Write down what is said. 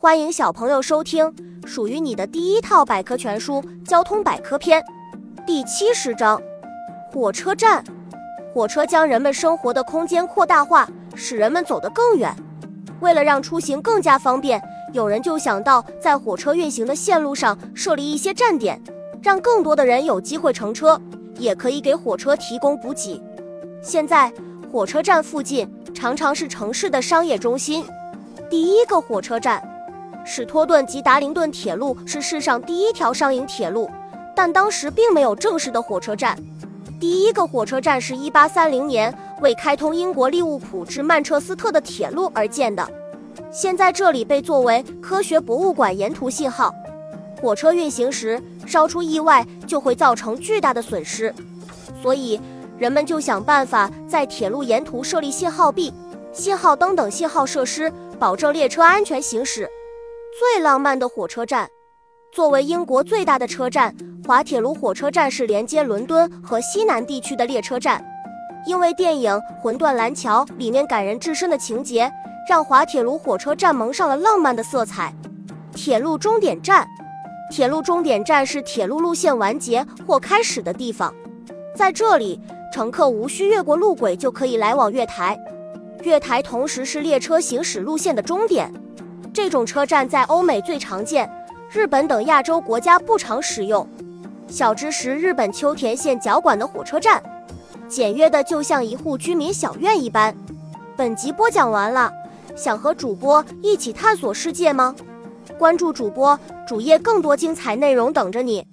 欢迎小朋友收听属于你的第一套百科全书《交通百科篇》第七十章：火车站。火车将人们生活的空间扩大化，使人们走得更远。为了让出行更加方便，有人就想到在火车运行的线路上设立一些站点，让更多的人有机会乘车，也可以给火车提供补给。现在，火车站附近常常是城市的商业中心。第一个火车站。史托顿及达灵顿铁路是世上第一条商营铁路，但当时并没有正式的火车站。第一个火车站是一八三零年为开通英国利物浦至曼彻斯特的铁路而建的。现在这里被作为科学博物馆沿途信号。火车运行时稍出意外就会造成巨大的损失，所以人们就想办法在铁路沿途设立信号壁、信号灯等信号设施，保证列车安全行驶。最浪漫的火车站，作为英国最大的车站，滑铁卢火车站是连接伦敦和西南地区的列车站。因为电影《魂断蓝桥》里面感人至深的情节，让滑铁卢火车站蒙上了浪漫的色彩。铁路终点站，铁路终点站是铁路路线完结或开始的地方，在这里，乘客无需越过路轨就可以来往月台。月台同时是列车行驶路线的终点。这种车站在欧美最常见，日本等亚洲国家不常使用。小知识：日本秋田县脚馆的火车站，简约的就像一户居民小院一般。本集播讲完了，想和主播一起探索世界吗？关注主播主页，更多精彩内容等着你。